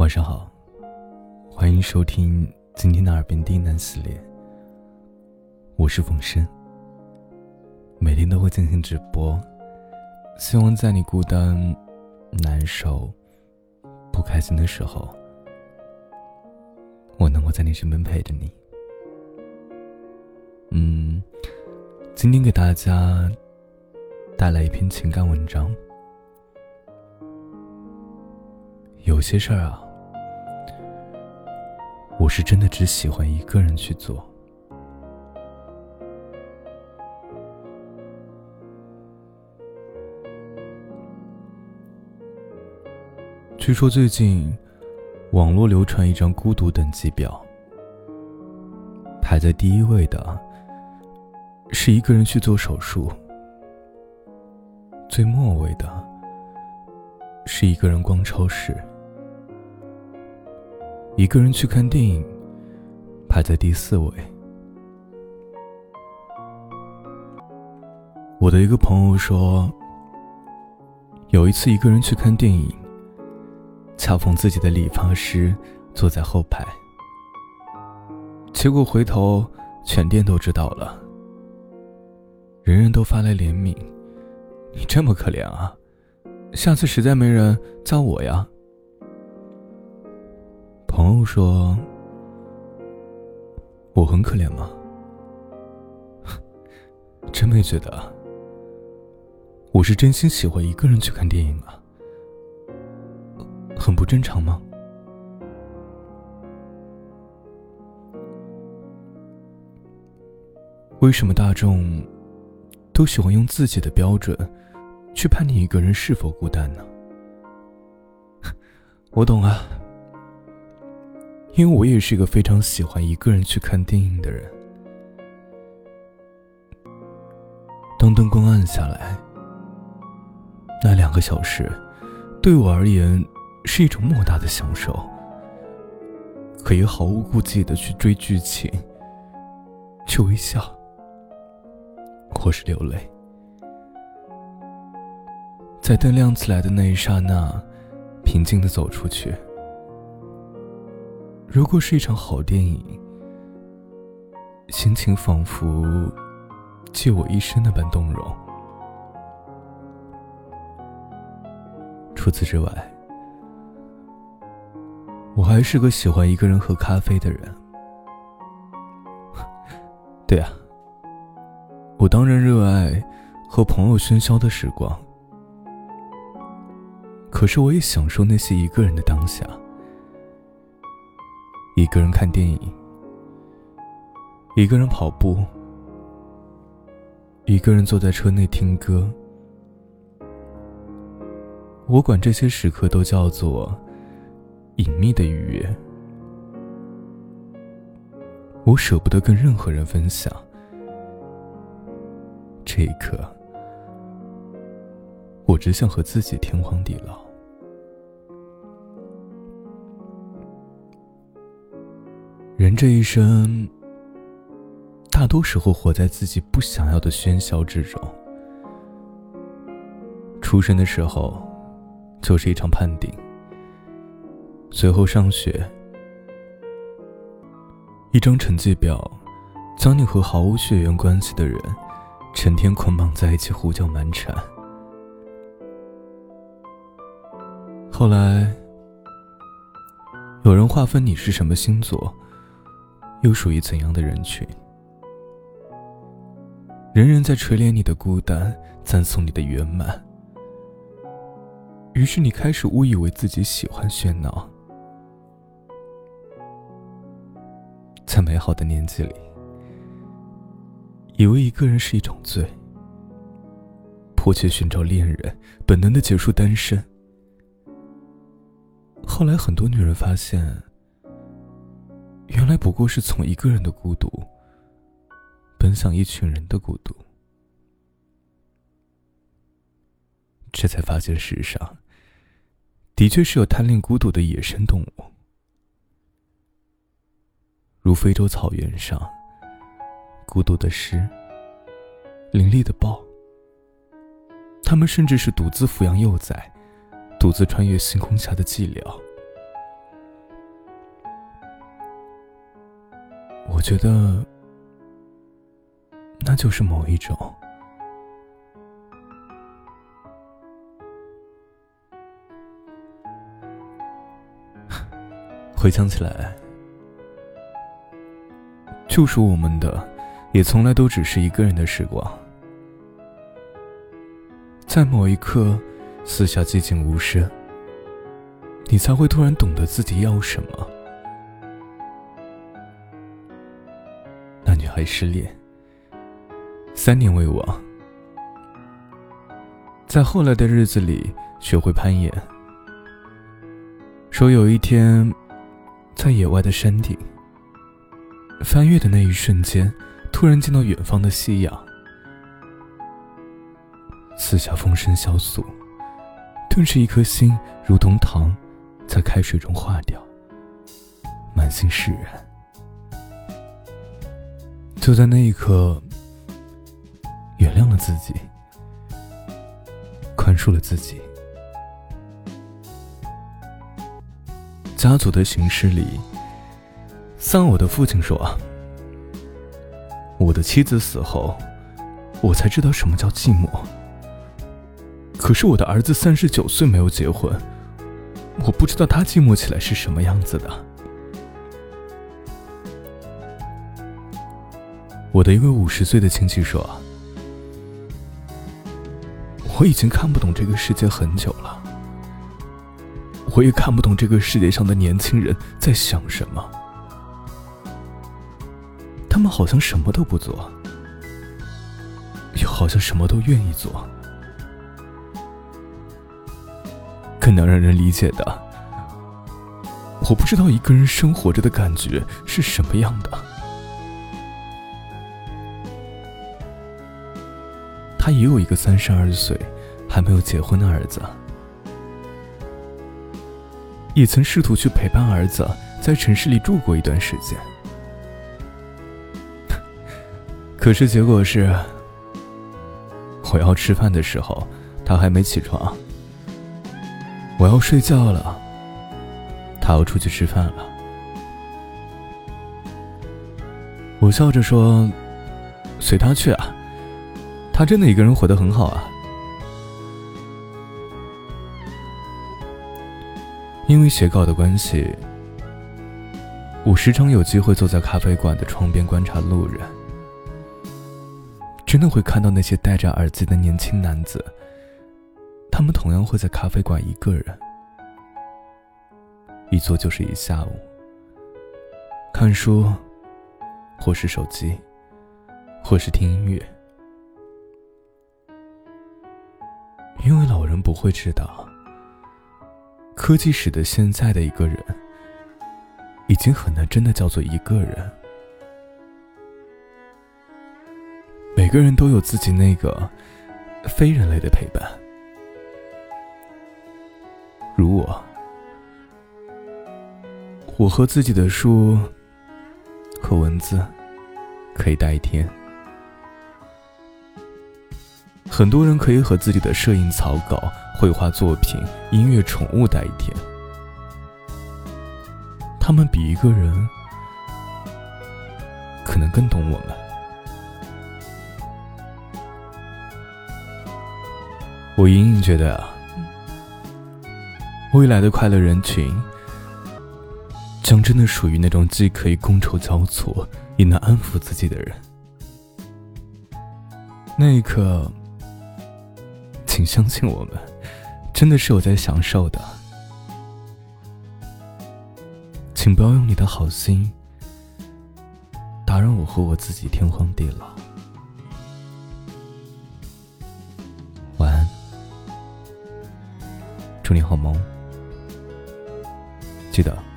晚上好，欢迎收听今天的耳边低喃系列。我是冯生，每天都会进行直播，希望在你孤单、难受、不开心的时候，我能够在你身边陪着你。嗯，今天给大家带来一篇情感文章。有些事儿啊。是真的只喜欢一个人去做。据说最近，网络流传一张孤独等级表，排在第一位的是一个人去做手术，最末位的是一个人逛超市。一个人去看电影，排在第四位。我的一个朋友说，有一次一个人去看电影，恰逢自己的理发师坐在后排，结果回头全店都知道了，人人都发来怜悯：“你这么可怜啊，下次实在没人，叫我呀。”朋友说：“我很可怜吗？真没觉得。我是真心喜欢一个人去看电影啊，很不正常吗？为什么大众都喜欢用自己的标准去判定一个人是否孤单呢？我懂啊。”因为我也是一个非常喜欢一个人去看电影的人。当灯光暗下来，那两个小时，对我而言是一种莫大的享受。可以毫无顾忌的去追剧情，去微笑，或是流泪。在灯亮起来的那一刹那，平静的走出去。如果是一场好电影，心情仿佛借我一生那般动容。除此之外，我还是个喜欢一个人喝咖啡的人。对啊，我当然热爱和朋友喧嚣的时光，可是我也享受那些一个人的当下。一个人看电影，一个人跑步，一个人坐在车内听歌，我管这些时刻都叫做隐秘的愉悦。我舍不得跟任何人分享，这一刻，我只想和自己天荒地老。人这一生，大多时候活在自己不想要的喧嚣之中。出生的时候，就是一场判定；随后上学，一张成绩表，将你和毫无血缘关系的人，成天捆绑在一起，胡搅蛮缠。后来，有人划分你是什么星座。又属于怎样的人群？人人在垂怜你的孤单，赞颂你的圆满。于是你开始误以为自己喜欢喧闹，在美好的年纪里，以为一个人是一种罪，迫切寻找恋人，本能的结束单身。后来很多女人发现。原来不过是从一个人的孤独，奔向一群人的孤独，这才发现世上的确是有贪恋孤独的野生动物，如非洲草原上孤独的狮、凌厉的豹，他们甚至是独自抚养幼崽、独自穿越星空下的寂寥。我觉得，那就是某一种。回想起来，救赎我们的，也从来都只是一个人的时光。在某一刻，四下寂静无声，你才会突然懂得自己要什么。还失恋，三年未亡，在后来的日子里学会攀岩，说有一天，在野外的山顶翻越的那一瞬间，突然见到远方的夕阳。四下风声萧索，顿时一颗心如同糖，在开水中化掉，满心释然。就在那一刻，原谅了自己，宽恕了自己。家族的行事里，丧偶的父亲说：“我的妻子死后，我才知道什么叫寂寞。”可是我的儿子三十九岁没有结婚，我不知道他寂寞起来是什么样子的。我的一位五十岁的亲戚说：“我已经看不懂这个世界很久了，我也看不懂这个世界上的年轻人在想什么。他们好像什么都不做，又好像什么都愿意做。”更难让人理解的，我不知道一个人生活着的感觉是什么样的。也有一个三十二岁还没有结婚的儿子，也曾试图去陪伴儿子在城市里住过一段时间，可是结果是，我要吃饭的时候，他还没起床。我要睡觉了，他要出去吃饭了。我笑着说：“随他去啊，他真的一个人活得很好啊。”因为写稿的关系，我时常有机会坐在咖啡馆的窗边观察路人，真的会看到那些戴着耳机的年轻男子。他们同样会在咖啡馆一个人，一坐就是一下午，看书，或是手机，或是听音乐。因为老人不会知道，科技使得现在的一个人，已经很难真的叫做一个人。每个人都有自己那个非人类的陪伴。如我，我和自己的书和文字可以待一天。很多人可以和自己的摄影草稿、绘画作品、音乐、宠物待一天。他们比一个人可能更懂我们。我隐隐觉得啊。未来的快乐人群，将真的属于那种既可以觥筹交错，也能安抚自己的人。那一刻，请相信我们，真的是有在享受的。请不要用你的好心，打扰我和我自己天荒地老。晚安，祝你好梦。记得。